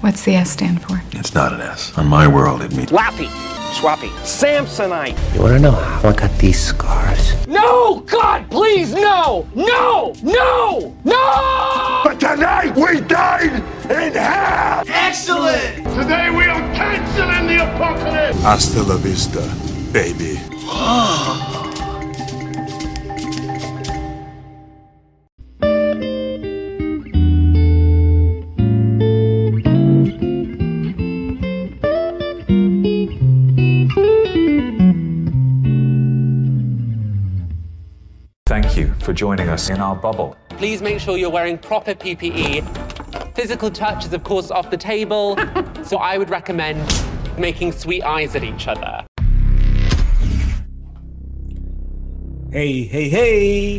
What's the S stand for? It's not an S. On my world, it means Lappy, Swappy, Samsonite. You wanna know how I got these scars? No! God, please, no! No! No! No! But tonight we dine in hell! Excellent! Today we are canceling the apocalypse! Hasta la vista, baby. Oh. For joining us in our bubble. Please make sure you're wearing proper PPE. Physical touch is, of course, off the table. so I would recommend making sweet eyes at each other. Hey, hey, hey!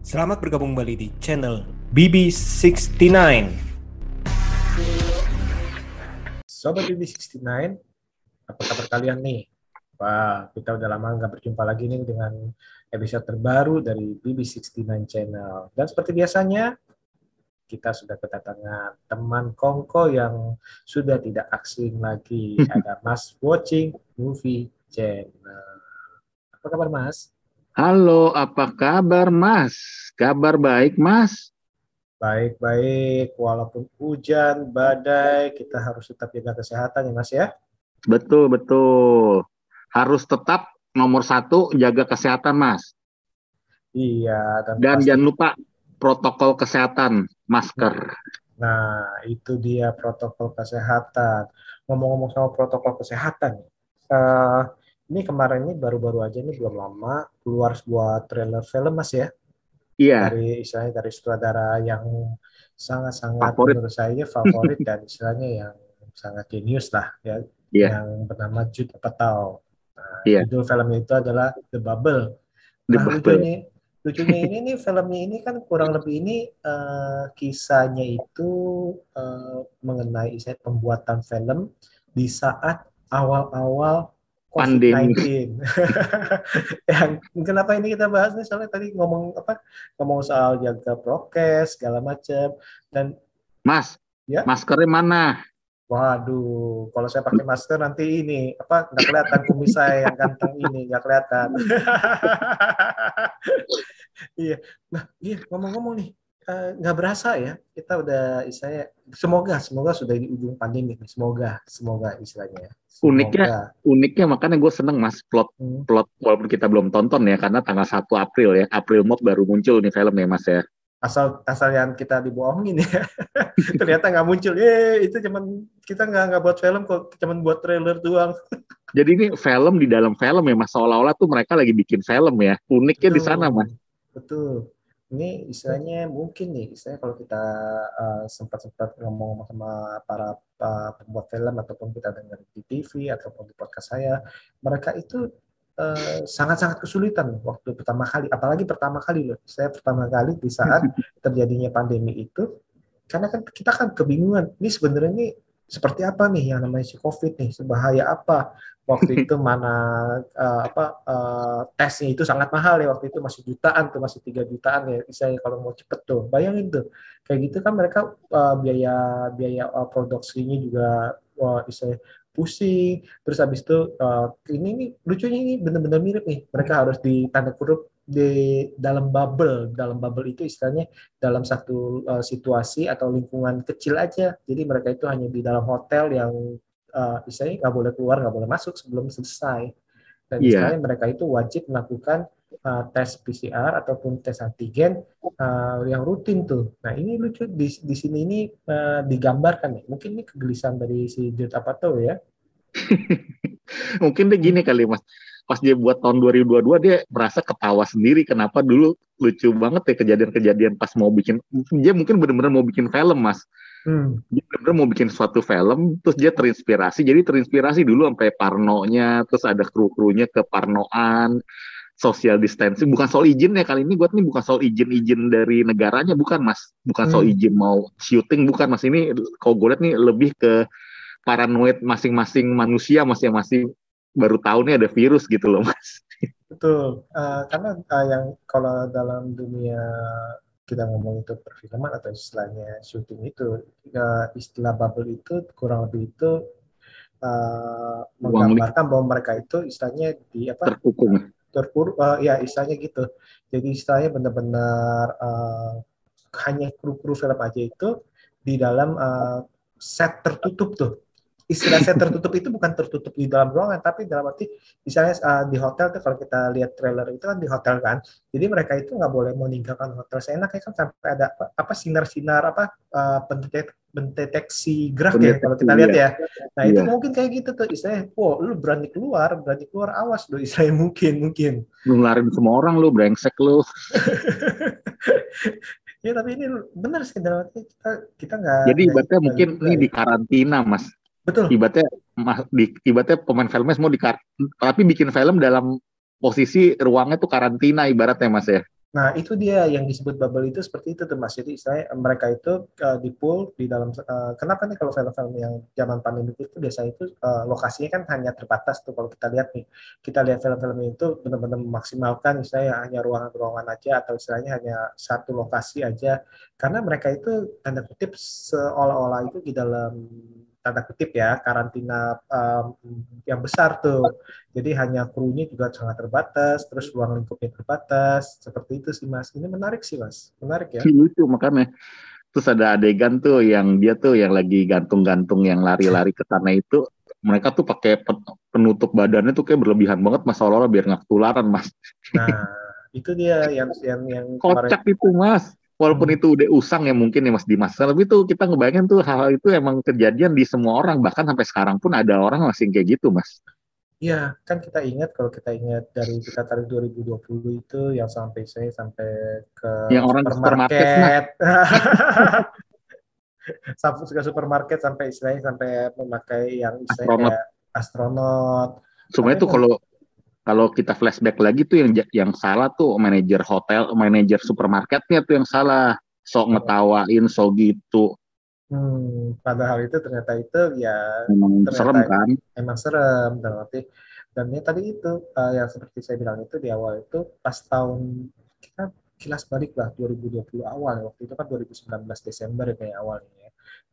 Selamat bergabung kembali di channel BB69. Sobat BB69, apa kabar kalian nih? Wah, kita udah lama nggak berjumpa lagi nih dengan episode terbaru dari BB69 channel. Dan seperti biasanya, kita sudah kedatangan teman Kongko yang sudah tidak asing lagi. Ada Mas Watching Movie Channel. Apa kabar Mas? Halo, apa kabar Mas? Kabar baik Mas? Baik-baik, walaupun hujan, badai, kita harus tetap jaga kesehatan ya Mas ya. Betul, betul. Harus tetap nomor satu jaga kesehatan Mas. Iya, dan, Dan pasti- jangan lupa protokol kesehatan, masker. Nah, itu dia protokol kesehatan. Ngomong-ngomong soal protokol kesehatan, eh, ini kemarin ini baru-baru aja ini belum lama keluar sebuah trailer film Mas ya, Iya, dari istilahnya dari sutradara yang sangat-sangat Favorit. menurut saya favorit dan istilahnya yang sangat jenius lah ya, Iya. yang bernama Jude Apatow. Iya. judul film itu adalah The Bubble. The Nah, Bubble. lucunya, lucunya ini nih filmnya ini kan kurang lebih ini eh, kisahnya itu eh, mengenai istilah pembuatan film di saat awal-awal COVID-19. yang kenapa ini kita bahas nih soalnya tadi ngomong apa ngomong soal jaga prokes segala macam dan Mas. Ya. Maskernya mana? Waduh kalau saya pakai masker nanti ini apa nggak kelihatan kumis saya yang ganteng ini nggak kelihatan iya nah iya ngomong-ngomong nih eh, nggak berasa ya kita udah istilahnya semoga semoga sudah di ujung pandemi nih semoga semoga istilahnya ya. Uniknya, Semoga. uniknya makanya gue seneng Mas plot Hmm. plot walaupun kita belum tonton ya karena tanggal 1 April ya. April Mop baru muncul nih film ya Mas ya. Asal asal yang kita dibohongin ya. Ternyata nggak muncul. Eh itu cuman kita nggak nggak buat film kok cuman buat trailer doang. Jadi ini film di dalam film ya Mas. Seolah-olah tuh mereka lagi bikin film ya. Uniknya di sana Mas. betul. Ini istilahnya mungkin nih istilahnya kalau kita uh, sempat-sempat ngomong sama para uh, pembuat film ataupun kita dengar di TV ataupun di podcast saya mereka itu sangat-sangat kesulitan waktu pertama kali apalagi pertama kali loh. Saya pertama kali di saat terjadinya pandemi itu karena kan kita kan kebingungan ini sebenarnya ini seperti apa nih yang namanya si COVID nih sebahaya apa? Waktu itu mana eh, apa eh, tesnya itu sangat mahal ya waktu itu masih jutaan tuh masih tiga jutaan ya misalnya kalau mau cepet tuh bayangin tuh. Kayak gitu kan mereka eh, biaya biaya eh, produksinya juga wah istilahnya pusing terus habis itu eh, ini nih lucunya ini benar-benar mirip nih. Mereka harus di tanda kurung di dalam bubble. Dalam bubble itu istilahnya dalam satu uh, situasi atau lingkungan kecil aja. Jadi mereka itu hanya di dalam hotel yang uh, istilahnya nggak boleh keluar nggak boleh masuk sebelum selesai. Dan Iya. istilahnya mereka itu wajib melakukan uh, tes PCR ataupun tes antigen uh, yang rutin tuh. Nah ini lucu di, di sini ini uh, digambarkan nih. Mungkin ini kegelisahan dari si Jude Apatow ya Mungkin dia gini kali Mas. Pas dia buat tahun 2022 dia merasa ketawa sendiri kenapa dulu lucu banget ya kejadian-kejadian pas mau bikin dia mungkin benar-benar mau bikin film Mas. Hmm. Dia benar-benar mau bikin suatu film terus dia terinspirasi. Jadi terinspirasi dulu sampai parnonya terus ada kru-krunya ke parnoan social distancing bukan soal izin ya kali ini buat nih bukan soal izin-izin dari negaranya bukan mas bukan soal Hmm. izin mau syuting bukan mas ini kalau gue lihat nih lebih ke paranoid masing-masing manusia mas yang masih baru tahu nih ada virus gitu loh mas. Betul, Eh, karena eh, yang kalau dalam dunia kita ngomong itu perfilman atau istilahnya syuting itu uh, istilah bubble itu kurang lebih itu uh, menggambarkan bahwa mereka itu istilahnya di apa terkukung. terpur uh, ya istilahnya gitu. Jadi istilahnya benar-benar uh, hanya kru-kru film aja itu di dalam uh, set tertutup tuh istilah set tertutup itu bukan tertutup di dalam ruangan tapi dalam arti misalnya uh, di hotel tuh kalau kita lihat trailer itu kan di hotel kan jadi mereka itu nggak boleh meninggalkan hotel. Seenaknya kan sampai ada apa, apa sinar-sinar apa uh, pendetek, pendeteksi gerak ya kalau kita lihat ya. Nah itu Iya. mungkin kayak gitu tuh istilahnya wow lu berani keluar berani keluar awas lu istilahnya mungkin mungkin. Nularin semua orang lu brengsek lu. Ya tapi ini benar sih dalam arti kita kita nggak jadi ibaratnya mungkin ini ya. di karantina mas betul ibaratnya di ibaratnya pemain filmnya semua di tapi bikin film dalam posisi ruangnya tuh karantina ibaratnya mas ya Nah, itu dia yang disebut bubble itu seperti itu tuh Mas. Jadi saya mereka itu uh, di pool di dalam uh, kenapa nih kalau film-film yang zaman pandemi itu biasanya itu uh, lokasinya kan hanya terbatas tuh kalau kita lihat nih. Kita lihat film-film itu benar-benar memaksimalkan misalnya hanya ruangan-ruangan aja atau istilahnya hanya satu lokasi aja. Karena mereka itu tanda kutip seolah-olah itu di dalam tanda kutip ya karantina um, yang besar tuh. Jadi hanya krunya juga sangat terbatas, terus ruang lingkupnya terbatas, seperti itu sih mas. Ini menarik sih mas, menarik ya. lucu makanya terus ada adegan tuh yang dia tuh yang lagi gantung-gantung yang lari-lari ke sana itu mereka tuh pakai pen- penutup badannya tuh kayak berlebihan banget mas seolah-olah biar nggak ketularan mas Nah itu dia yang yang yang kemarin. kocak itu mas walaupun Hmm. itu udah usang ya mungkin ya mas Dimas tapi tuh kita ngebayangin tuh hal-hal itu emang kejadian di semua orang bahkan sampai sekarang pun ada orang masih kayak gitu mas Iya kan kita ingat kalau kita ingat dari kita tarik 2020 itu yang sampai saya sampai ke Yang orang ke supermarket, supermarket. sampai ke supermarket sampai istilahnya sampai memakai yang istilahnya Astronot. kayak astronot. Sebenarnya tuh kalau kalau kita flashback lagi tuh yang yang salah tuh manajer hotel, manajer supermarketnya tuh yang salah. Sok ngetawain, sok gitu. Hmm, padahal itu ternyata itu ya Emang Ternyata serem kan? emang serem dalam arti dan ya tadi itu uh, yang seperti saya bilang itu di awal itu pas tahun kita kilas balik lah 2020 awal waktu itu kan 2019 Desember ya kayak awalnya ya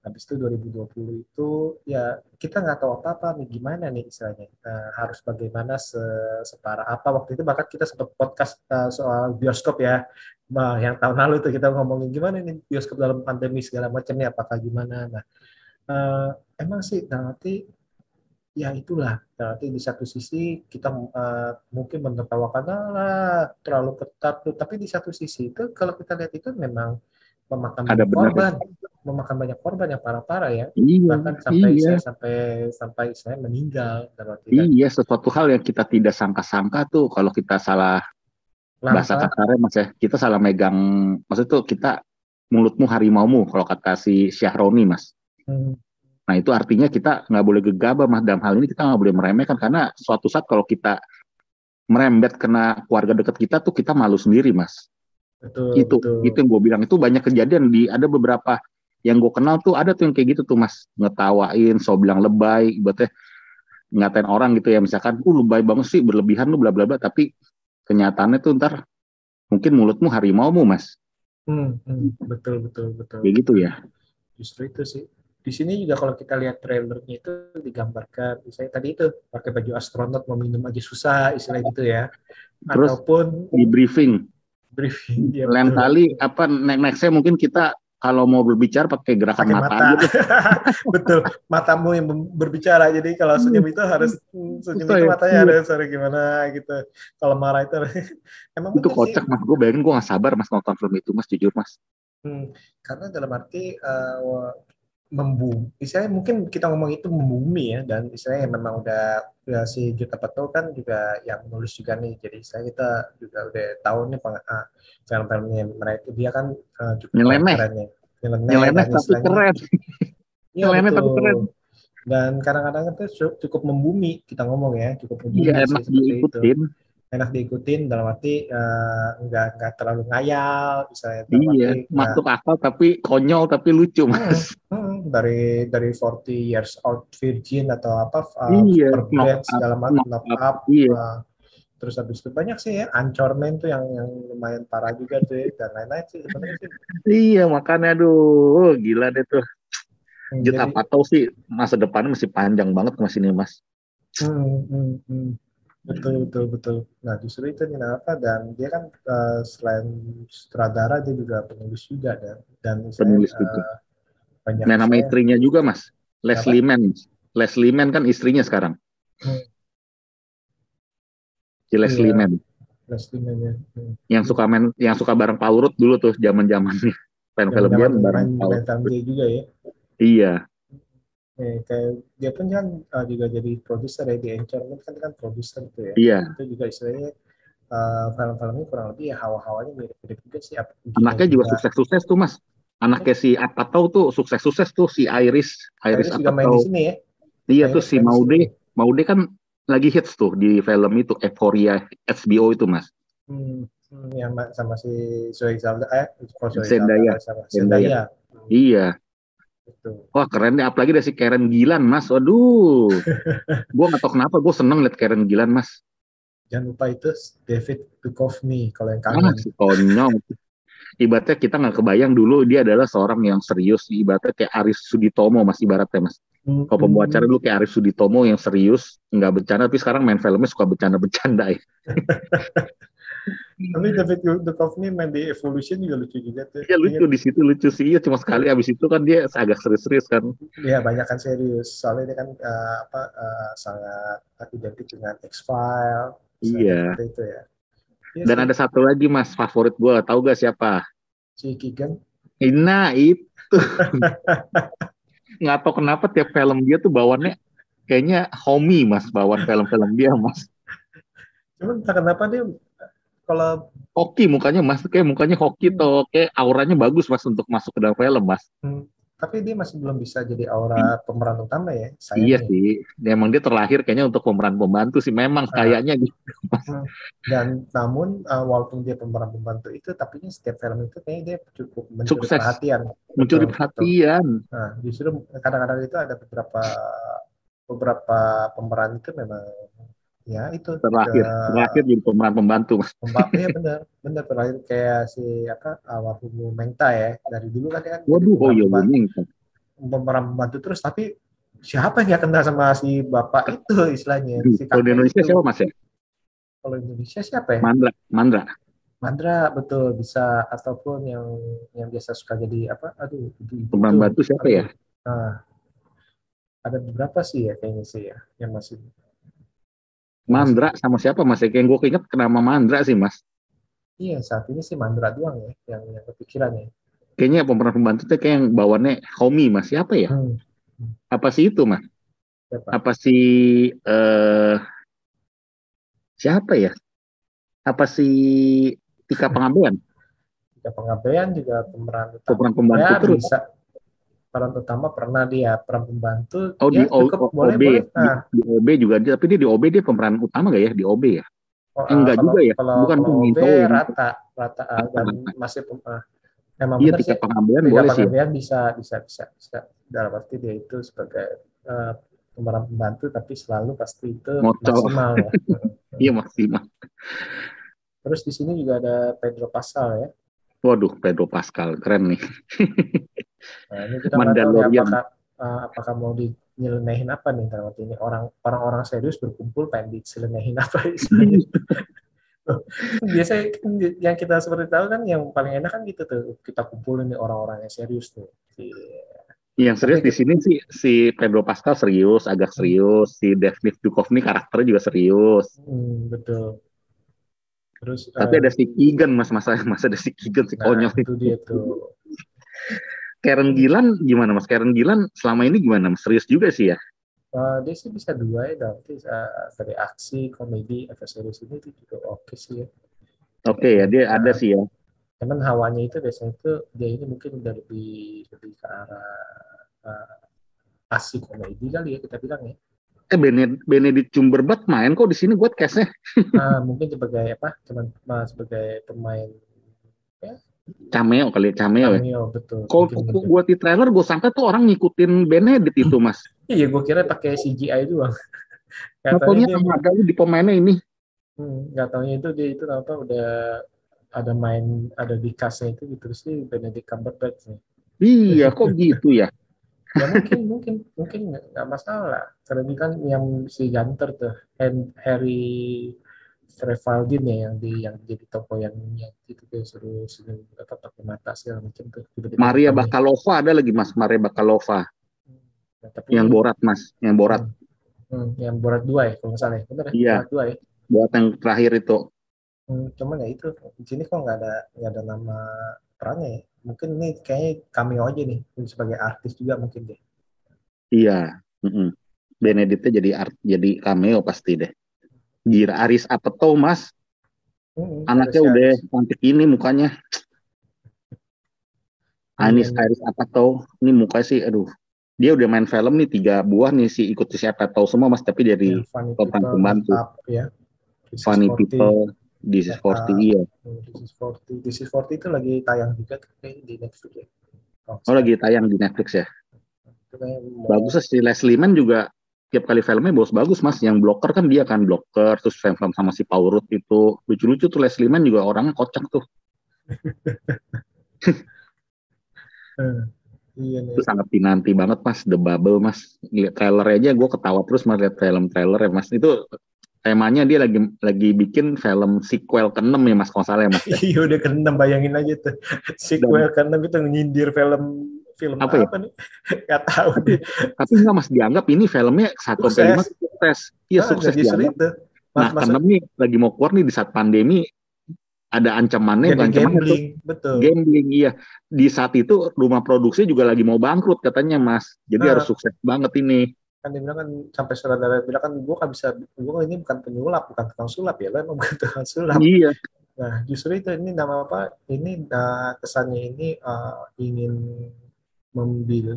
habis itu 2020 itu ya kita nggak tahu apa-apa nih gimana nih istilahnya Uh, harus bagaimana se- separah apa. Waktu itu bahkan kita sempat podcast uh, soal bioskop ya. Nah, yang tahun lalu tuh kita ngomongin gimana nih bioskop dalam pandemi segala macamnya apakah gimana. Nah eh, emang sih arti ya itulah. Berarti di satu sisi kita eh, mungkin menertawakan lah terlalu ketat tuh. Tapi di satu sisi itu kalau kita lihat itu memang memakan Ada banyak benar. korban memakan banyak korban yang parah-parah ya Iya, bahkan sampai iya. saya sampai sampai saya meninggal dan Iya, sesuatu hal yang kita tidak sangka-sangka tuh kalau kita salah bahasa langka kasarnya mas ya, kita salah megang, maksud tuh kita mulutmu harimaumu kalau kata si Syahroni mas. Hmm, Nah itu artinya kita nggak boleh gegabah mas dalam hal ini kita nggak boleh meremehkan karena suatu saat kalau kita merembet kena keluarga dekat kita tuh kita malu sendiri mas. Betul itu betul. itu yang gue bilang. Itu banyak kejadian di ada beberapa yang gue kenal tuh ada tuh yang kayak gitu tuh mas. Ngetawain so bilang lebay ibaratnya ngatain orang gitu ya. Misalkan uh lebay banget sih berlebihan lu bla bla bla. Tapi kenyataannya tuh ntar mungkin mulutmu harimaumu mas. Hmm, hmm, betul betul betul. Kayak gitu ya. Justru itu sih. Di sini juga kalau kita lihat trailernya itu digambarkan misalnya tadi itu pakai baju astronot mau minum aja susah istilah gitu ya. Terus ataupun di briefing briefing ya, lain betul. kali apa next nextnya mungkin kita kalau mau berbicara pakai gerakan pakai mata, mata, betul matamu yang berbicara. Jadi kalau senyum itu harus senyum Susah itu ya? matanya Iya. harus harus gimana? gitu. Kalau marah itu emang itu bener sih. kocak mas. Gue bayangin gue gak sabar mas nonton film itu mas. Jujur mas. Hmm, karena dalam arti uh, membumi, istilahnya mungkin kita ngomong itu membumi ya, dan istilahnya memang udah ya, si Juta Peto kan juga yang menulis juga nih, jadi saya kita juga udah tahu nih peng, ah, film-filmnya mereka dia kan uh, cukup Nyeleneh. keren ya, nyeleneh, nyeleneh tapi keren. Iya, nyeleneh tapi keren. Dan kadang-kadang itu cu- cukup membumi kita ngomong ya, cukup membumi iya sih enak seperti itu. diikutin. Enak diikutin dalam arti eh, nggak nggak terlalu ngayal misalnya. Iya, arti masuk akal tapi konyol tapi lucu mas. Hmm, dari dari 40 years old virgin atau apa uh, Iya, up, segala macam knock up, up iya. uh, terus habis itu banyak sih ya Anchorman tuh yang yang lumayan parah juga tuh dan lain-lain sih sebenarnya sih Iya makanya aduh gila deh tuh. Hmm, Jet jadi- apa sih masa depannya masih panjang banget mas ini mas. Hmm, hmm, hmm. Betul, betul, betul. Nah, justru itu nih apa dan dia kan eh, selain sutradara dia juga penulis juga dan dan Penulis juga. eh, banyak Nah nama istrinya juga mas. Leslie Mann. Leslie Mann kan istrinya sekarang. Hmm. Si Leslie Iya. Mann Leslie Mann ya. Hmm. yang suka main yang suka bareng Paul Rudd dulu tuh zaman zamannya film-film dia bareng Paul film juga ya. Iya Eh, kayak dia pun kan eh, juga jadi produser ya di Anchorman kan kan produser tuh ya. iya. Itu juga istilahnya eh, film-filmnya kurang lebih ya hawa-hawanya mirip-mirip juga sih. Anaknya juga sukses-sukses tuh mas. Anaknya si apa tahu tuh sukses-sukses tuh si Iris Iris Iris juga apa main di tahu. sini ya. Iya Iris tuh si Maude. Maude kan lagi hits tuh di film itu Euphoria HBO itu mas. Hmm, hmm, ma- sama si Zoe Zelda eh oh, Zoe Zendaya. Sama Zendaya. Zendaya. Iya. Itu. Wah keren deh, apalagi dari si Karen Gilan mas. Waduh, gue nggak tahu kenapa gue seneng liat Karen Gilan mas. Jangan lupa itu David Duchovny kalau yang Ah, kangen. si konyol. Ibaratnya kita nggak kebayang dulu dia adalah seorang yang serius. Ibaratnya kayak Aris Suditomo mas ibaratnya mas. Hmm, Kalau pembawa acara dulu kayak Aris Suditomo yang serius, nggak bercanda, tapi sekarang main filmnya suka bercanda-bercanda ya. Tapi David Duchovny main di Evolution juga lucu juga tuh. Iya lucu di situ lucu sih, iya cuma sekali. Abis itu kan dia agak serius-serius kan. Iya banyak kan serius. Soalnya dia kan eh, apa eh, sangat identik dengan X-File. Iya. Seperti itu ya. Iya Dan ada satu lagi mas favorit gue, tahu gak siapa? si Keegan. Nah itu nggak tahu kenapa tiap film dia tuh bawaannya kayaknya homey mas bawaan film-film dia mas. Cuman kenapa dia kalau Hoki mukanya mas, kayak mukanya hoki tuh, kayak auranya bagus mas untuk masuk ke dalam film mas. hmm, tapi dia masih belum bisa jadi aura pemeran utama ya. sayangnya. Iya sih, Dia- emang dia terlahir kayaknya untuk pemeran pembantu sih, memang Ah. kayaknya gitu. Dan namun uh, walaupun dia pemeran pembantu itu, tapi ini setiap film itu kayaknya dia cukup mencuri Sukses. perhatian. Mencuri Betul, perhatian. Nah, justru kadang-kadang itu ada beberapa beberapa pemeran itu memang ya itu Terlahir, eh, terlahir jadi pemeran pembantu mas. pemba- iya benar benar terlahir kayak si apa almarhum Mengta ya dari dulu kan dia kan Waduh, oh iya pembantu- pemeran pembantu terus tapi siapa yang kenal sama si bapak itu istilahnya si Kalau di Indonesia itu. siapa mas ya? kalau Indonesia siapa ya Mandra, Mandra. Mandra betul bisa ataupun yang yang biasa suka jadi apa aduh ibu-ibu Pemeran pembantu siapa ya? Nah, ada beberapa sih ya kayaknya sih ya yang masih Mandra sama siapa mas? Yang gue keinget kenapa Mandra sih mas. iya saat ini sih Mandra doang ya yang yang kepikiran ya. Kayaknya pemeran pembantu tuh kayak yang bawaannya homey mas. Siapa ya? Hmm, Apa sih itu mas? siapa? Apa sih eh siapa ya? Apa sih Tika Pengabdian? Jika pengabdian juga pemeran utama. Pemeran pembantu ya, terus. bisa. Peran utama pernah dia peran pembantu. Oh di ya, O- cukup O- boleh OB, boleh. di, Nah, di OB juga dia, tapi dia di OB dia pemeran utama gak ya di OB ya? oh, eh, enggak kalau, juga ya? Kalau, Bukan kalau OB rata rata ah, dan Rata. masih ah, memang Iya sih. Pengabdian Tiga boleh sih. ya. pengabdian bisa bisa bisa bisa dalam arti dia itu sebagai eh, pemeran pembantu tapi selalu pasti itu Ngocol. maksimal ya. Iya maksimal. Terus di sini juga ada Pedro Pascal ya. Waduh Pedro Pascal keren nih. Nah, ini kita Mandalorian. apakah eh, apakah mau dinyelenehin apa nih dalam ini orang orang-orang serius berkumpul pengen diselenehin apa istilahnya. Biasanya kan yang kita seperti tahu kan yang paling enak kan gitu tuh kita kumpulin nih orang-orang yang serius tuh. Si- Yang serius di sini sih si Pedro Pascal serius, agak serius. Si David Duchovny karakternya juga serius. Hmm, betul. Terus Tapi eh, ada si Keegan mas, masa masa ada si Keegan si nah, konyol. itu dia tuh. Karen Gilan gimana mas? Karen Gilan selama ini gimana mas? Serius juga sih ya? Eh, dia sih bisa dua ya, nanti eh, dari aksi, komedi, atau serius ini itu juga oke sih ya. Oke ya dia ada Nah. sih ya. Cuman hawanya itu biasanya itu dia ini mungkin udah lebih lebih ke arah eh, aksi komedi kali ya kita bilang ya. Eh Benedict, Benedict Cumberbatch main kok di sini buat case-nya. Ah, mungkin sebagai apa? Cuman sebagai pemain Cameo kali ya, cameo ya. cameo betul. Kalau gua di trailer gue sangka tuh orang ngikutin Benedict itu mas. Iya, gue kira pakai CGI doang. Katanya sama ada di pemainnya ini Hmm, nggak taunya itu dia itu apa udah ada main ada di kasnya itu gitu sih Benedict Cumberbatch nih. Iya, kok gitu ya? Ya mungkin mungkin mungkin nggak masalah karena ini kan yang si Gunter tuh Harry Trefaldin ya yang di yang jadi tokoh yang yang itu tuh suruh suruh apa pakai mata segala macam tuh tiba-tiba Maria ketemu. Bakalova ada lagi Mas, Maria Bakalova Nah, tapi yang Borat Mas, yang Borat. Hmm, yang Borat dua ya kalau nggak salah ya bener ya Iya. Borat dua ya Borat yang terakhir itu. Hmm, cuman ya itu di sini kok nggak ada nggak ada nama perannya ya mungkin ini kayaknya cameo aja nih sebagai artis juga mungkin deh Iya. mm-mm. Benedictnya jadi art, jadi cameo pasti deh. Gira Aris Apatow Mas, Hmm, anaknya udah cantik ini mukanya. Anis Iya, iya. Aris Apatow, ini mukanya sih, aduh. Dia udah main film nih tiga buah nih si ikut si Apatow semua Mas, tapi dari Ya, Funny pemeran People, pembantu. Ya Funny 40, People, This is Ya, 40 iya. hmm, This is 40 This is 40 itu lagi tayang juga kayaknya di Netflix ya Oh lagi tayang di Netflix ya. Bagus sih Leslie Mann juga tiap kali filmnya bagus-bagus mas. Yang blocker kan dia kan blocker, terus film-film sama si Paul Rudd itu lucu-lucu tuh Leslie Mann juga orangnya kocak tuh. Iya nih Itu sangat dinanti banget mas, The Bubble mas. Lihat trailer aja gue ketawa terus mas lihat film trailer ya mas. Itu temanya dia lagi lagi bikin film sequel ke-6 ya mas kalau salah ya mas. Iya udah keenam bayangin aja tuh sequel karena itu nyindir film film Apa apa, ya? nih? Nggak tahu deh Tapi nggak mas dianggap ini filmnya satu lima Sukses. Iya Ah, sukses dianggap. itu Nah Mas, masa ke-6 nih lagi mau keluar nih di saat pandemi ada ancamannya jadi tuh. gambling betul. Gambling iya. Di saat itu rumah produksi juga lagi mau bangkrut katanya mas. Jadi Nah. harus sukses banget ini. Kan dia bilang kan sampai saudara bilang kan gue kan bisa gue ini bukan penyulap bukan tukang sulap. Ya lo emang bukan tukang sulap. Iya. Nah justru itu ini nama apa? Ini nah, kesannya ini uh, ingin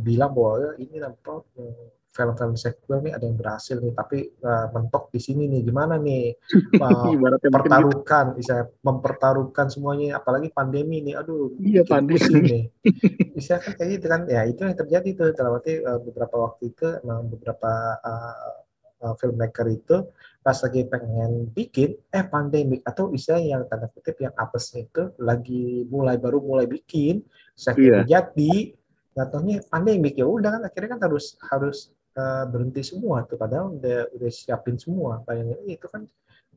bilang bahwa ini apa eh, film-film sequel nih ada yang berhasil nih tapi uh, mentok di sini nih gimana nih uh, gitu. pertaruhkan bisa mempertaruhkan semuanya apalagi pandemi nih aduh Iya, pandemi. nih bisa kan kayak gitu kan ya itu yang terjadi tuh dalam arti uh, beberapa waktu itu emang beberapa uh, uh, filmmaker itu pas lagi pengen bikin eh pandemik atau istilah yang tanda kutip yang apesnya itu lagi mulai baru mulai bikin saya Iya. jadi taunya pandemik ya udah kan akhirnya kan harus harus uh, berhenti semua tuh padahal udah udah siapin semua bayangin "Ih, itu kan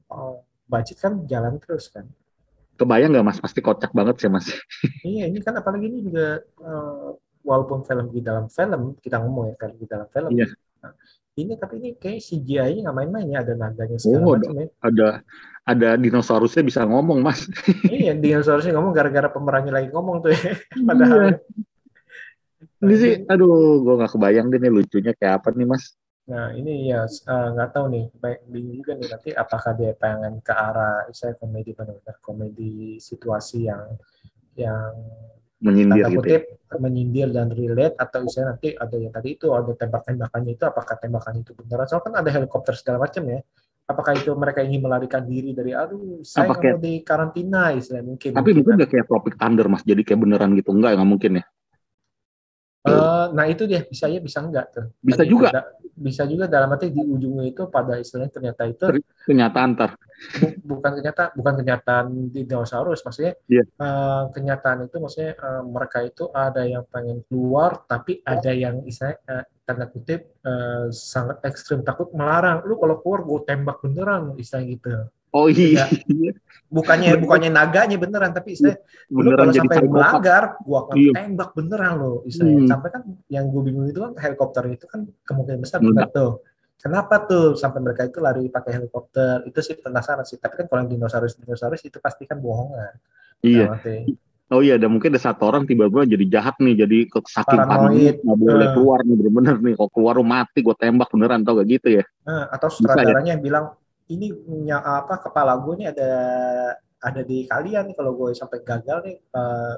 uh, budget kan jalan terus kan kebayang nggak mas pasti kocak banget sih mas Iya, ini kan apalagi ini juga eh, walaupun film di dalam film kita ngomong ya film di dalam film. Iya. Nah, ini tapi ini kayak CGI-nya nggak main-main ya, ada naganya segala Oh, macam ya. ada ada dinosaurusnya bisa ngomong mas Iya, dinosaurusnya ngomong gara-gara pemerannya lagi ngomong tuh ya. Padahal Iya. Ini sih aduh gue nggak kebayang deh nih lucunya kayak apa nih mas. Nah, ini ya eh, nggak tahu nih, baik bingung juga nih nanti apakah dia pengen ke arah saya komedi benar-benar komedi situasi yang yang menyindir tanda gitu ya. kutip menyindir dan relate atau misalnya nanti ada yang tadi itu ada tembak-tembakannya itu apakah tembakan itu beneran? Soalnya kan ada helikopter segala macam ya. Apakah itu mereka ingin melarikan diri dari aduh saya Apa nggak mau di karantina istilah mungkin tapi mungkin kan. nggak kayak Tropic Thunder mas jadi kayak beneran gitu. Enggak nggak mungkin ya Eh, nah itu dia. Bisa ya bisa enggak tuh. Bisa Tadi juga. da- bisa juga dalam arti di ujungnya itu pada istilahnya ternyata itu kenyataan ntar. Bu- bukan kenyataan bukan kenyataan dinosaurus. Maksudnya Iya. eh, kenyataan itu maksudnya eh, mereka itu ada yang pengen keluar tapi ada yang istilahnya eh, tanda kutip eh, sangat ekstrim. Takut melarang. Lu kalau keluar gue tembak beneran istilah gitu oh iya bukannya bukannya naganya beneran tapi lu beneran kalau jadi sampai melanggar gua akan Iya. tembak beneran lo istilahnya Hmm. sampai kan yang gue bingung itu kan helikopter itu kan kemungkinan besar Meledak. tuh kenapa tuh sampai mereka itu lari pakai helikopter itu sih penasaran sih tapi kan kalau yang dinosaurus dinosaurus itu pasti kan bohongan iya arti, Oh iya, ada mungkin ada satu orang tiba-tiba jadi jahat nih, jadi saking Paranoid. panik nggak boleh Eh. keluar nih bener-bener nih, kalau keluar lu mati, gue tembak beneran tau gak gitu ya? Nah, atau ya? sutradaranya yang bilang ini punya apa kepala gue nih ada ada di kalian nih kalau gue sampai gagal nih eh,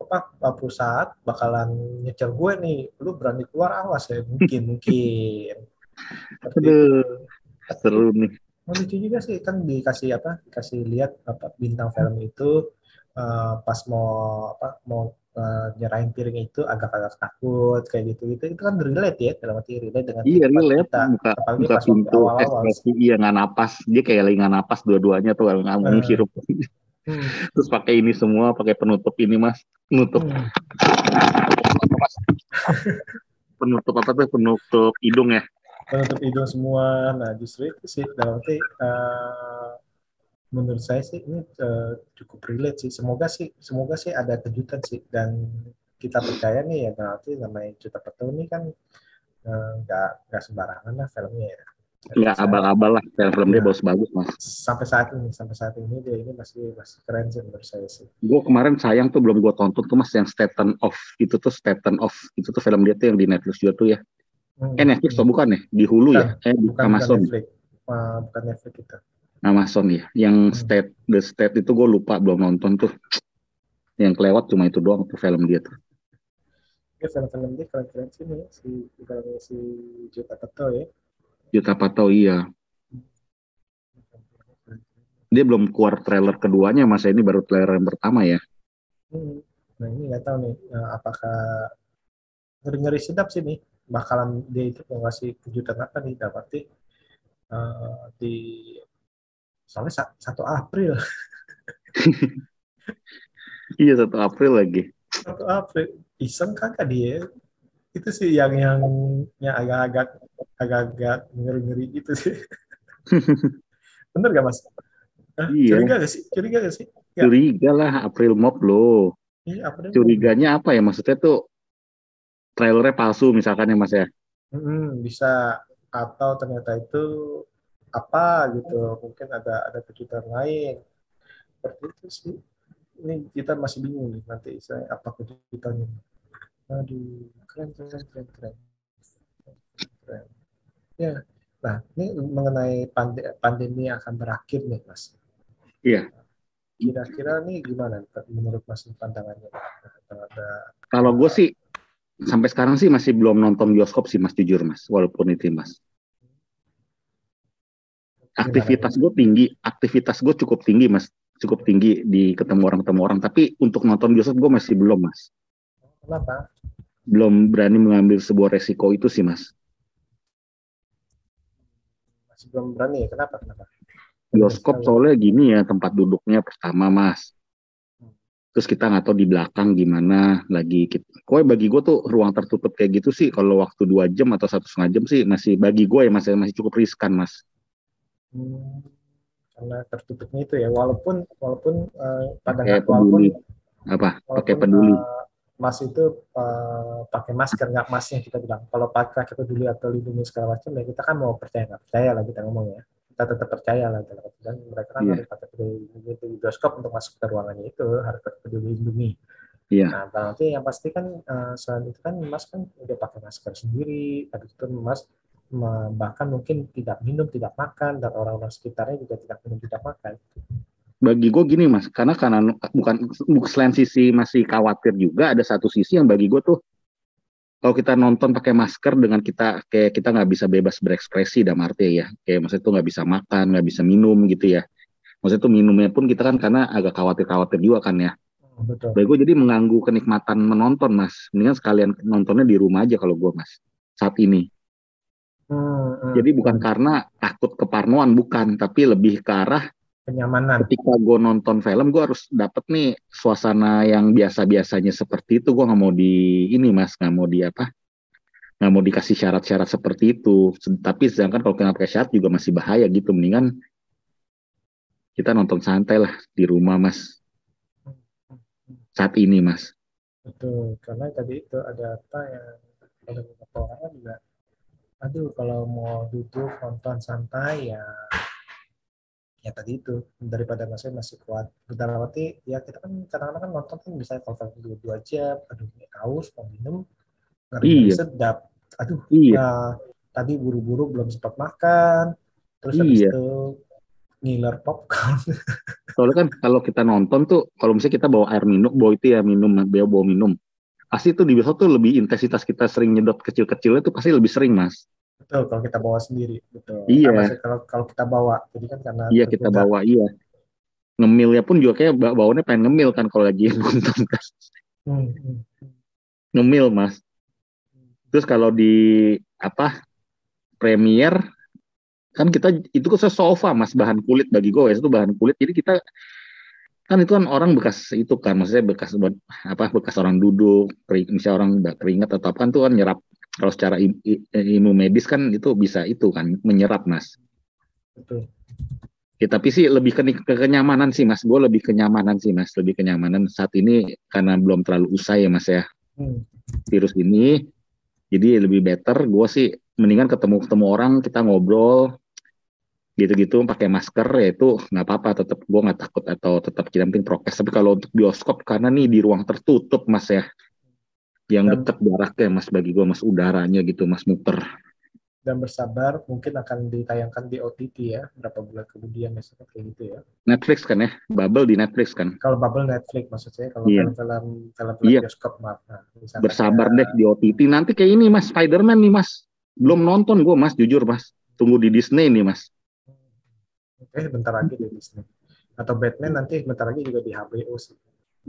apa eh, perusahaan bakalan nyecer gue nih. Lu berani keluar awas ya. Mungkin mungkin. Tapi- Aduh, seru nih. Oh, lucu juga sih kan dikasih apa dikasih lihat apa bintang film itu eh, pas mau apa mau eh, nyerahin piring itu agak-agak takut kayak gitu. Gitu itu kan relate ya dalam arti relate dengan Iya relate. kita. Buka apalagi buka pas pintu awal-awal. ekspresi iya nggak napas. Dia kayak lagi nggak napas dua-duanya tuh nggak Eh. hirup Hmm, terus pakai ini semua pakai penutup ini mas. Penutup. Hmm. Penutup apa tuh? Penutup hidung ya? Penutup hidung semua. Nah, justru itu sih dalam arti eh, menurut saya sih ini eh, cukup relate sih. Semoga sih semoga sih ada kejutan sih dan kita percaya nih ya dalam arti namanya Juta Petu ini kan eh, nggak nggak sembarangan lah filmnya ya. nggak abal-abal lah film-film dia Iya. bagus-bagus mas sampai saat ini sampai saat ini dia ini masih masih keren sih menurut saya sih. gue kemarin sayang tuh belum gue tonton tuh mas yang Staten of itu tuh Staten of itu tuh film dia tuh yang di Netflix juga tuh ya Hmm, eh Netflix hmm. tuh bukan ya di Hulu ya eh di bukan Amazon bukan Netflix. Ah, bukan Netflix kita. Amazon ya yang Hmm. State The State itu gue lupa belum nonton tuh yang kelewat cuma itu doang tuh film dia tuh Ini film-film dia keren-keren sih nih si si Juta Petu ya. Juta Pato iya dia belum keluar trailer keduanya mas ini baru trailer yang pertama ya Hmm. Nah ini nggak tahu nih eh, apakah ngeri-ngeri sedap sih nih bakalan dia itu mau ngasih kejutan apa nih dapat eh, di soalnya sa- 1 April iya satu April lagi 1 April iseng kakak dia itu sih yang yang yang agak-agak agak-agak ngeri-ngeri gitu sih bener gak mas? Hah? Iya. Curiga gak sih? Curiga gak sih? Ya. curiga lah April Mop loh Iya, apa dia? curiganya apa ya maksudnya tuh trailernya palsu misalkan ya mas ya Mm, bisa atau ternyata itu apa gitu mungkin ada ada kejutan lain. Seperti itu sih. Ini kita masih bingung nih nanti saya apa kejutannya. Aduh keren keren keren keren, keren. ya nah ini mengenai pande- pandemi yang akan berakhir nih mas. Iya. kira-kira nih gimana menurut mas pandangannya? Kalau gue sih sampai sekarang sih masih belum nonton bioskop sih mas jujur mas, walaupun itu mas. Aktivitas gue tinggi, aktivitas gue cukup tinggi mas, cukup tinggi di ketemu orang ketemu orang. Tapi untuk nonton bioskop gue masih belum mas, kenapa belum berani mengambil sebuah resiko itu sih mas. masih belum berani ya kenapa kenapa Bioskop soalnya gini ya tempat duduknya pertama mas. Terus kita nggak tahu di belakang gimana lagi. Kok bagi gue tuh ruang tertutup kayak gitu sih kalau waktu dua jam atau satu setengah jam sih masih bagi gue ya masih masih cukup riskan mas. Hmm, karena tertutupnya itu ya walaupun walaupun eh, pada Pakai walaupun peduli apa? Pakai peduli. eh, mas itu eh, pakai masker nggak masnya kita bilang kalau pakai peduli atau lindungi segala macam ya kita kan mau percaya nggak percaya lah kita ngomong ya kita tetap percaya lah dan mereka kan Iya. harus pakai peduli lindungi di bioskop untuk masuk ke ruangannya itu harus pakai peduli lindungi Iya. nah berarti yang pasti kan eh, selain itu kan mas kan udah pakai masker sendiri habis itu mas bahkan mungkin tidak minum tidak makan dan orang-orang sekitarnya juga tidak minum tidak makan. Bagi gue gini mas, karena karena bukan bukan selain sisi masih khawatir juga ada satu sisi yang bagi gue tuh kalau kita nonton pakai masker dengan kita kayak kita nggak bisa bebas berekspresi dalam arti ya kayak maksudnya tuh nggak bisa makan nggak bisa minum gitu ya. Maksudnya tuh minumnya pun kita kan karena agak khawatir-khawatir juga kan ya. Hmm, betul. Bagi gue jadi mengganggu kenikmatan menonton mas. Mendingan sekalian nontonnya di rumah aja kalau gue mas saat ini Hmm, hmm, jadi bukan karena takut keparnoan bukan tapi lebih ke arah kenyamanan. ketika gue nonton film gue harus dapet nih suasana yang biasa-biasanya seperti itu. Gue nggak mau di ini mas nggak mau di apa nggak mau dikasih syarat-syarat seperti itu. Tapi sedangkan kalau kena pakai syarat juga masih bahaya gitu. Mendingan kita nonton santai lah di rumah mas. Saat ini mas. Betul karena tadi itu ada apa yang ada beberapa orang juga aduh kalau mau duduk nonton santai ya ya tadi itu. Daripada masih masih kuat. Dalam arti ya kita kan kadang-kadang kan nonton kan bisa kalau film dua dua jam aduh ini haus mau minum. Ngeri Iya. sedap. Aduh iya. Nah, tadi buru-buru belum sempat makan, terus habis Iya. itu ngiler popcorn. soalnya kan kalau kita nonton tuh kalau misalnya kita bawa air minum bawa itu ya minum bawa bawa minum pasti tuh di bioskop tuh lebih intensitas kita sering nyedot kecil-kecilnya tuh pasti lebih sering mas Betul, kalau kita bawa sendiri, betul. Iya. Nah, kalau kalau kita bawa, jadi kan karena Iya kita bawa iya. Ngemilnya pun juga kayak ba- bawaannya pengen ngemil kan kalau lagi nonton kan. Hmm. ngemil mas terus kalau di apa Premier kan kita itu kan sofa mas bahan kulit bagi gue itu bahan kulit jadi kita kan itu kan orang bekas itu kan maksudnya bekas apa bekas orang duduk kering, misalnya orang nggak keringat atau apa kan tuh kan nyerap kalau secara ilmu medis kan itu bisa itu kan menyerap mas Betul. Ya, tapi sih lebih ke, ke kenyamanan sih mas. Gue lebih kenyamanan sih mas. Lebih kenyamanan saat ini karena belum terlalu usai ya mas ya Hmm. virus ini. Jadi lebih better. Gue sih mendingan ketemu ketemu orang kita ngobrol gitu-gitu pakai masker ya itu nggak apa-apa. Tetap gue nggak takut atau tetap kita penting prokes. Tapi kalau untuk bioskop karena nih di ruang tertutup mas ya, yang Dan- deket jaraknya mas bagi gue mas udaranya gitu mas muter. Dan bersabar mungkin akan ditayangkan di OTT ya berapa bulan kemudian misalnya kayak gitu ya. Netflix kan ya, bubble di Netflix kan. Kalau bubble Netflix maksud saya kalau Iya. film-film film Iya. bioskop maaf. Nah, bersabar ya, deh di OTT. Nanti kayak ini mas, Spider-Man nih mas. Belum nonton gue mas, jujur mas. Tunggu di Disney nih mas. Eh bentar lagi di Disney. Atau Batman nanti bentar lagi juga di HBO sih.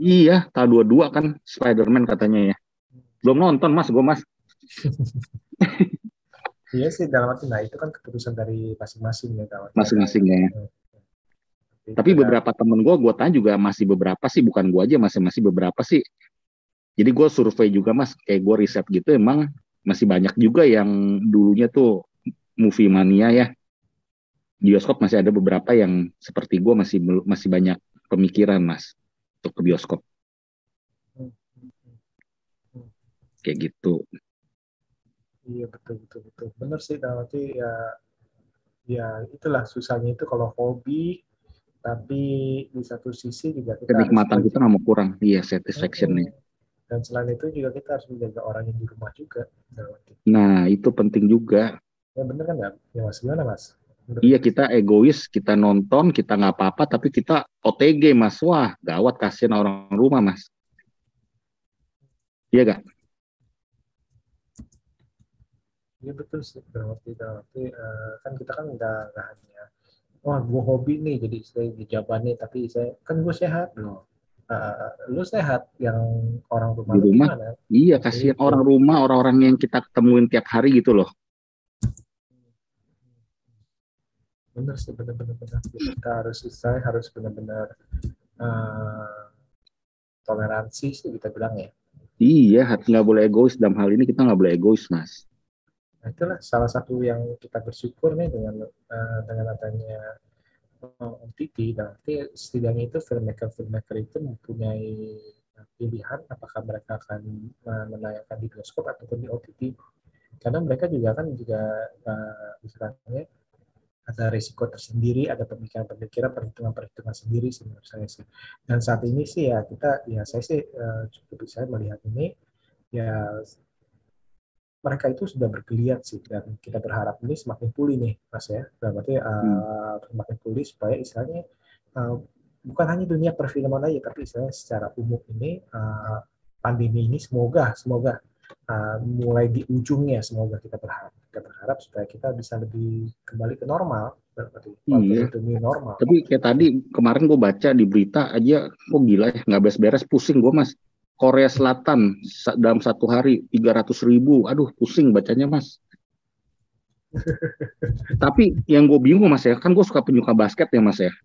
Iya, tahun 22 kan Spider-Man katanya ya. Belum nonton mas, gue mas. Iya sih dalam arti nah itu kan keputusan dari masing-masing ya arti. Masing-masing ya. Tapi beberapa temen gue, gue tanya juga masih beberapa sih, bukan gue aja, masih masih beberapa sih. Jadi gue survei juga mas, kayak gue riset gitu, emang masih banyak juga yang dulunya tuh movie mania ya. Bioskop masih ada beberapa yang seperti gue masih masih banyak pemikiran mas untuk ke bioskop kayak gitu. Iya betul betul betul. Benar sih arti ya ya itulah susahnya itu kalau hobi tapi di satu sisi juga kita Kenikmatan kita nggak mau kurang, iya satisfactionnya. Dan selain itu juga kita harus menjaga orang yang di rumah juga. Nah itu penting juga. Ya bener kan nggak? Ya mas gimana mas? Iya kita egois, kita nonton, kita nggak apa-apa, tapi kita OTG mas, wah gawat kasihan orang rumah mas. Iya gak? Iya betul sih dalam arti dalam arti eh, kan kita kan nggak nggak hanya wah gue hobi nih jadi saya dijabani tapi saya kan gue sehat loh Eh, lu sehat yang orang rumah Di rumah. gimana Iya kasihan Itu. orang rumah, orang-orang yang kita ketemuin tiap hari gitu loh. Bener sih bener kita harus saya harus benar-benar eh, toleransi sih kita bilang ya Iya, harus nggak boleh egois dalam hal ini kita nggak boleh egois mas. Nah, itulah salah satu yang kita bersyukur nih dengan eh, dengan adanya eh, OTT. Dan nanti setidaknya itu filmmaker-filmmaker itu mempunyai pilihan apakah mereka akan menayangkan di bioskop ataupun di OTT. Karena mereka juga kan juga eh, istilahnya ada risiko tersendiri, ada pemikiran-pemikiran, perhitungan-perhitungan sendiri sih menurut saya sih. Dan saat ini sih ya kita, ya saya sih eh, cukup bisa melihat ini ya mereka itu sudah bergeliat sih dan kita berharap ini semakin pulih nih mas ya. Dalam arti uh, semakin pulih supaya istilahnya uh, bukan hanya dunia perfilman aja tapi istilahnya secara umum ini uh, pandemi ini semoga semoga uh, mulai di ujungnya semoga kita berharap kita berharap supaya kita bisa lebih kembali ke normal dalam arti walaupun Iya. new normal Tapi kayak tadi kemarin gue baca di berita aja, kok gila ya nggak beres-beres, pusing gue mas. Korea Selatan dalam satu hari 300 ribu, aduh pusing bacanya mas. Tapi yang gue bingung mas ya, kan gue suka penyuka basket ya mas ya.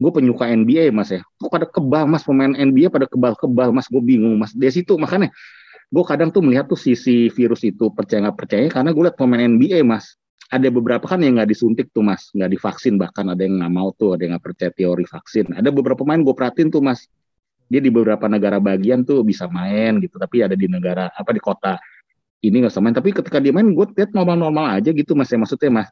Gue penyuka NBA mas ya. Kok pada kebal mas pemain NBA pada kebal-kebal mas, gue bingung mas. Dari situ makanya gue kadang tuh melihat tuh sisi virus itu percaya nggak percaya karena gue lihat pemain NBA mas. Ada beberapa kan yang nggak disuntik tuh mas, nggak divaksin bahkan ada yang nggak mau tuh, ada yang nggak percaya teori vaksin. Ada beberapa pemain gue perhatiin tuh mas, dia di beberapa negara bagian tuh bisa main gitu tapi ada di negara apa di kota ini nggak bisa main tapi ketika dia main gue lihat normal-normal aja gitu mas ya maksudnya mas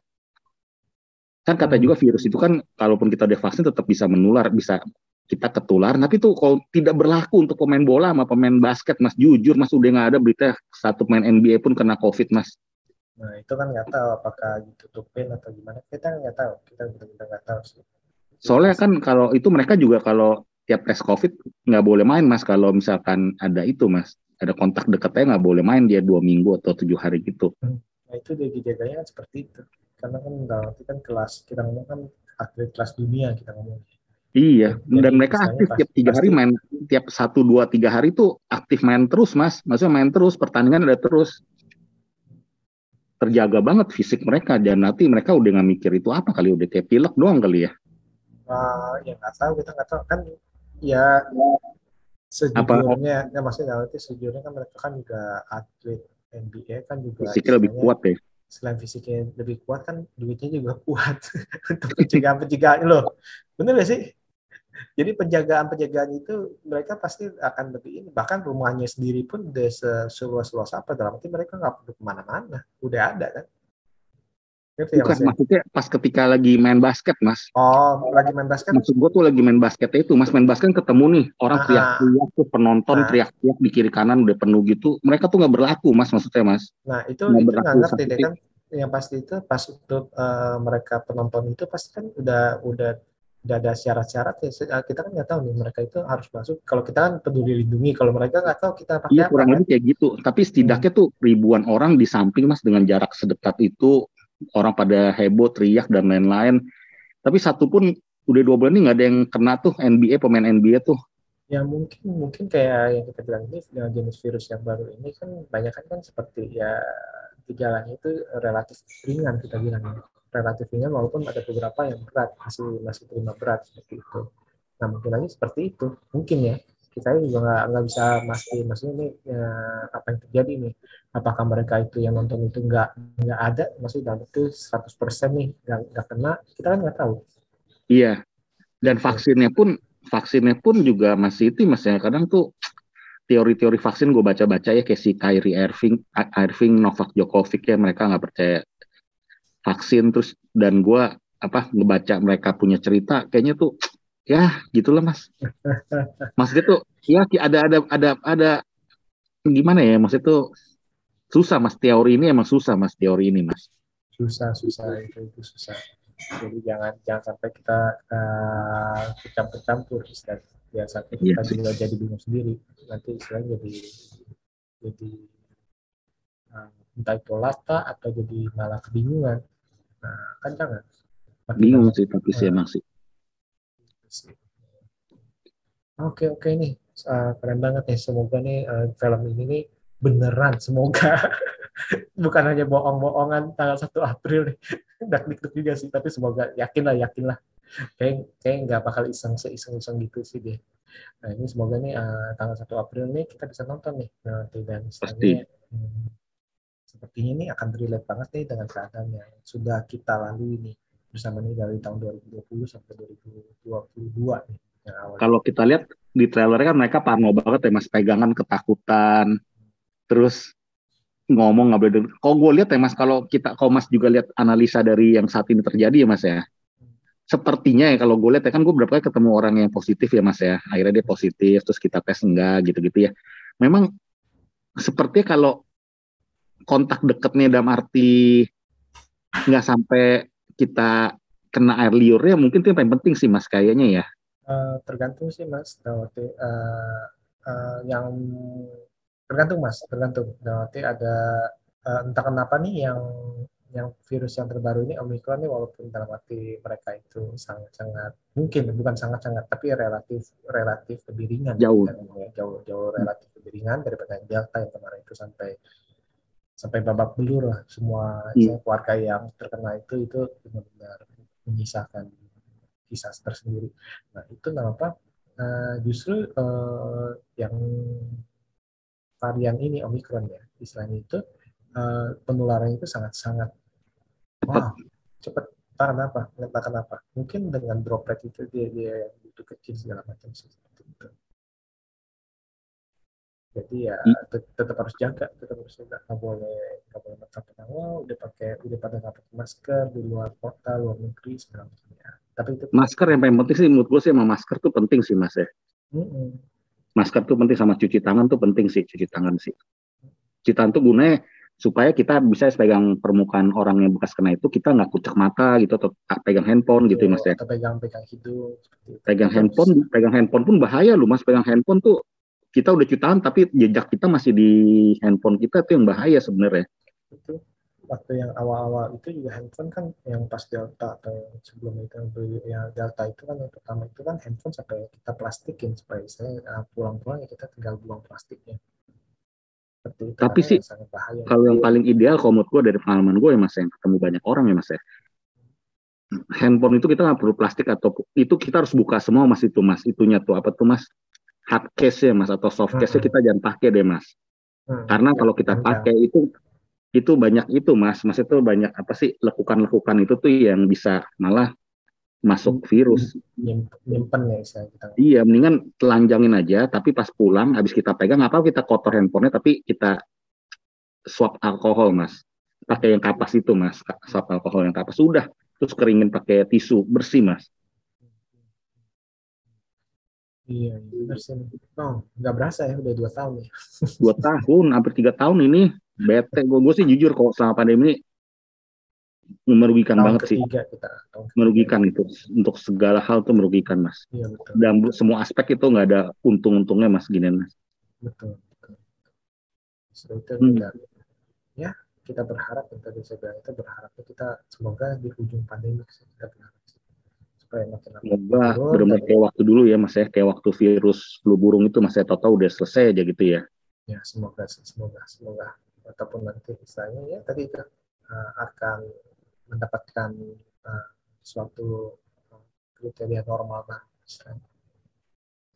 kan kata Hmm. juga virus itu kan kalaupun kita udah vaksin tetap bisa menular bisa kita ketular. Tapi tuh kalau tidak berlaku untuk pemain bola sama pemain basket mas jujur mas udah nggak ada berita satu pemain NBA pun kena covid mas. Nah itu kan nggak tahu apakah ditutupin atau gimana. Kita nggak tahu. Kita benar-benar nggak tahu sih. Soalnya kan kalau itu mereka juga kalau tiap tes covid nggak boleh main mas kalau misalkan ada itu mas. Ada kontak dekatnya nggak boleh main dia dua minggu atau tujuh hari gitu. Nah itu dia dijaganya kan seperti itu. Karena kan arti kan kelas kita ngomong kan atlet kelas dunia kita ngomong. Iya, Jadi dan mereka aktif tiap tiga hari main, tiap satu dua tiga hari tuh aktif main terus mas, maksudnya main terus, pertandingan ada terus, terjaga banget fisik mereka dan nanti mereka udah nggak mikir itu apa kali udah kayak pilek doang kali ya. uh, ya nggak tahu kita nggak tahu kan ya sejujurnya ya maksudnya nanti sejujurnya kan mereka kan juga atlet NBA kan juga Fisiknya lebih kuat ya. Selain fisiknya lebih kuat kan duitnya juga kuat untuk pencegahan pencegahan loh bener gak sih? Jadi penjagaan penjagaan itu mereka pasti akan lebih ini. Bahkan rumahnya sendiri pun se- seluas luas apa dalam arti mereka nggak perlu ke mana-mana. Udah ada kan Ngerti ya, Bukan Mas, ya? maksudnya pas ketika lagi main basket mas, oh lagi main basket maksud gue tuh lagi main basket itu mas main basket kan ketemu nih orang Ah. teriak-teriak tuh penonton Ah. teriak-teriak di kiri kanan udah penuh gitu, mereka tuh nggak berlaku mas maksudnya mas. Nah itu Nggak itu berlaku ngerti deh kan yang pasti itu pas untuk eh, mereka penonton itu pasti kan udah udah udah ada syarat-syarat ya eh, kita kan nggak tahu nih mereka itu harus masuk kalau kita kan peduli lindungi kalau mereka nggak tahu kita pakai Iya kurang kan? lebih kayak gitu. Tapi setidaknya tuh ribuan orang di samping mas dengan jarak sedekat itu orang pada heboh teriak dan lain-lain. Tapi satu pun udah dua bulan ini nggak ada yang kena tuh NBA pemain NBA tuh. ya mungkin mungkin kayak yang kita bilang ini jenis virus yang baru ini kan banyak kan kan seperti ya gejalanya itu relatif ringan kita bilang relatif ringan walaupun ada beberapa yang berat masih masih terima berat seperti itu nah mungkin lagi seperti itu mungkin ya kita juga nggak nggak bisa pasti maksudnya ini ya, apa yang terjadi nih? Apakah mereka itu yang nonton itu nggak nggak ada? Maksudnya dalam itu 100% nih nggak nggak kena. Kita kan nggak tahu. Iya. Dan vaksinnya pun vaksinnya pun juga masih itu mas ya. Kadang tuh teori-teori vaksin gue baca-baca ya kayak si Kyrie Irving, Irving, Novak Djokovic ya mereka nggak percaya vaksin. Terus dan gue apa ngebaca mereka punya cerita kayaknya tuh ya gitulah mas. Maksudnya tuh ya ada ada ada ada gimana ya maksudnya tuh susah mas teori ini emang susah mas teori ini mas. susah susah itu itu susah jadi jangan jangan sampai kita uh, campur-campur istilah ya sampai Iya kita sih. juga jadi bingung sendiri nanti istilahnya jadi jadi uh, entah itu lata atau jadi malah kebingungan nah kan jangan Makin Bingung sih tapi sih emang sih. Oke oke nih. Uh, keren banget nih. Semoga nih uh, film ini nih beneran. Semoga bukan hanya bohong-bohongan tanggal 1 April nih. Dak dikduk juga sih tapi semoga yakin lah yakin lah. Kayak kayak nggak bakal iseng iseng iseng gitu sih dia. Nah ini semoga nih uh, tanggal 1 April nih kita bisa nonton nih. Nanti dan istilahnya, hmm, sepertinya ini akan relate banget nih dengan keadaan yang sudah kita lalui nih bersama nih dari tahun 2020 sampai 2022 nih kalau kita lihat di trailer kan mereka parno banget ya mas. Pegangan ketakutan terus ngomong nggak boleh denger. Kalau gue lihat ya mas kalau kita kalau mas juga lihat analisa dari yang saat ini terjadi ya mas ya. Sepertinya ya kalau gue lihat ya kan gue berapa kali ketemu orang yang positif ya mas ya. Akhirnya dia positif terus kita tes enggak gitu-gitu ya. Memang sepertinya kalau kontak deketnya dalam arti nggak sampai kita kena air liurnya mungkin itu yang paling penting sih mas kayaknya ya. Eh, tergantung sih mas eh, eh, yang tergantung mas tergantung. Dalam arti ada eh, entah kenapa nih yang yang virus yang terbaru ini omikron nih walaupun dalam arti mereka itu sangat sangat mungkin bukan sangat sangat tapi relatif relatif lebih ringan Jauh. Jauh jauh relatif lebih ringan daripada delta yang kemarin itu sampai sampai babak belur lah semua Iya. keluarga yang terkena itu itu benar-benar menyisakan kisah tersendiri. Nah itu kenapa eh, justru eh, yang varian ini omikron ya istilahnya itu eh, penularan itu sangat-sangat wow cepat. Entah kenapa, entah kenapa. Mungkin dengan droplet itu dia dia yang begitu kecil segala macam seperti itu. Jadi ya tet- tetap harus jaga, tetap harus jaga. Nggak boleh nggak boleh mentang-mentang wow udah pakai udah pada nggak pakai masker di luar kota, luar negeri segala macam ya. Tapi itu masker yang paling penting sih menurut gue sih emang masker tuh penting sih mas ya Mm-mm. masker tuh penting sama cuci tangan tuh penting sih cuci tangan sih cuci tangan tuh gunanya supaya kita bisa pegang permukaan orang yang bekas kena itu kita nggak kucek mata gitu atau pegang handphone gitu ya mas ya Atau pegang-pegang hidung seperti itu. pegang handphone pegang handphone pun bahaya loh mas pegang handphone tuh kita udah cuci tangan tapi jejak kita masih di handphone kita tuh yang bahaya sebenarnya itu waktu yang awal-awal itu juga handphone kan yang pas Delta atau yang sebelum itu yang Delta itu kan yang pertama itu kan handphone sampai kita plastikin supaya saya uh, pulang-pulang ya kita tinggal buang plastiknya. Seperti itu, Tapi sih, bahaya. Kalau yang paling ideal kalau menurut gue dari pengalaman gue ya mas yang ketemu banyak orang ya mas ya. Handphone itu kita nggak perlu plastik atau itu kita harus buka semua mas itu mas itunya tuh apa tuh mas hard case ya mas atau soft case Hmm. kita jangan pakai deh mas. Hmm. Karena kalau kita Panjang. pakai itu itu banyak itu mas, mas itu banyak apa sih lekukan-lekukan itu tuh yang bisa malah masuk virus. Nyim- nyimpen ya kita. Iya, mendingan telanjangin aja, tapi pas pulang habis kita pegang apa kita kotor handphonenya, tapi kita swab alkohol mas, pakai yang kapas itu mas, swab alkohol yang kapas sudah, terus keringin pakai tisu bersih mas. Iya, iya, benar sih. Oh, nggak berasa ya, udah dua tahun ya. Dua tahun, hampir tiga tahun ini bete gue, gue sih jujur kalau selama pandemi ini merugikan Tahun banget sih, kita. Merugikan itu untuk segala hal tuh merugikan mas. Iya, betul. Dan semua aspek itu nggak ada untung-untungnya mas gini mas. Betul. betul. So, itu Hmm. kita, ya, kita berharap, saya bilang itu berharap kita semoga di ujung pandemi kita berharap supaya makin lama Semoga benar-benar dan- kayak waktu dulu ya mas ya, kayak waktu virus flu burung itu mas saya tahu udah selesai aja gitu ya. ya semoga semoga semoga. Ataupun nanti misalnya ya tadi itu uh, akan mendapatkan uh, suatu uh, kriteria normal lah misalnya.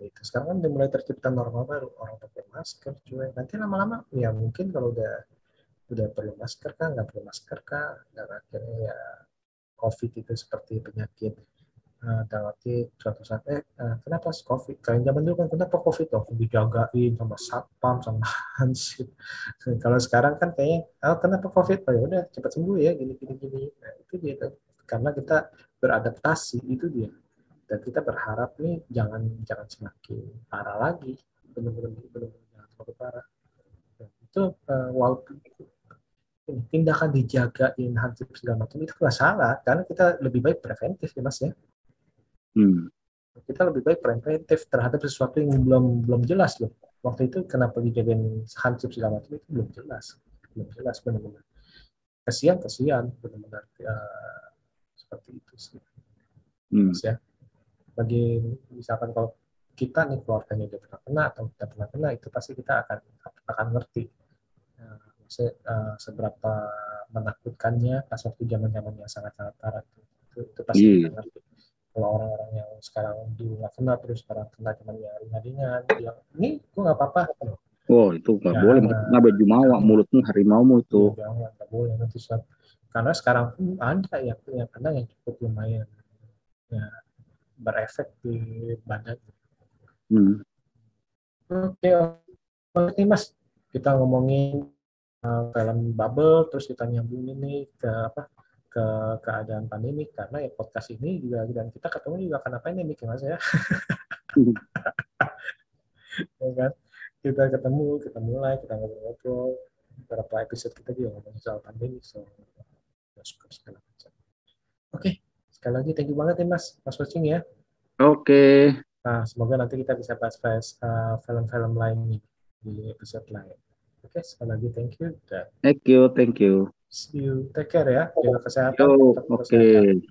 itu sekarang kan udah mulai tercipta normal baru orang pakai masker cuy. Nanti lama-lama ya mungkin kalau udah udah perlu masker kah nggak perlu masker kah? Dan akhirnya ya covid itu seperti penyakit uh, dalam arti suatu saat eh uh, kenapa covid? Kalian zaman dulu kan kenapa covid oh dijagain sama satpam sama hansip? Kalau sekarang kan kayaknya oh, kenapa covid? Oh ya udah cepat sembuh ya gini gini gini. Nah, itu dia tuh. karena kita beradaptasi itu dia. Dan kita berharap nih jangan jangan semakin parah lagi. Benar-benar benar-benar jangan semakin parah. Dan itu uh, walaupun tindakan dijagain hansip segala macam itu nggak salah. Karena kita lebih baik preventif ya mas ya Hmm. kita lebih baik preventif terhadap sesuatu yang belum belum jelas loh. Waktu itu kenapa dijagain hansip segala macam itu belum jelas, belum jelas benar-benar. Kasihan, kasihan benar-benar eh, seperti itu sih. Hmm. Mas, ya. Bagi misalkan kalau kita nih keluarganya udah pernah kena atau tidak pernah kena itu pasti kita akan akan ngerti eh, maksudnya, eh, seberapa menakutkannya pas waktu zaman zamannya sangat sangat parah itu, itu, itu pasti Iya. kita sekarang dulu nggak kena terus sekarang kena cuman yang ringan-ringan bilang ini gue nggak apa-apa Oh itu nggak Ya, boleh, nah. nggak baju mawa, mulutmu harimaumu itu. jangan nggak boleh nanti suatu karena sekarang pun ada yang yang kena yang cukup lumayan ya berefek di badan Hmm. oke oke mas kita ngomongin uh, film bubble terus kita nyambungin nih ke apa ke keadaan pandemi karena ya podcast ini juga dan kita ketemu juga karena pandemi ya mas ya. Hmm. ya kan? Kita ketemu kita mulai kita ngobrol-ngobrol. Beberapa episode kita juga ngomongin soal pandemi so bioskop segala macam. Oke sekali lagi thank you banget ya mas mas watching ya. Oke, nah semoga nanti kita bisa bahas-bahas uh, film-film lain nih di episode lain oke sekali lagi thank you dan thank you, thank you. see you take care ya jaga kesehatan oke. kesehatan.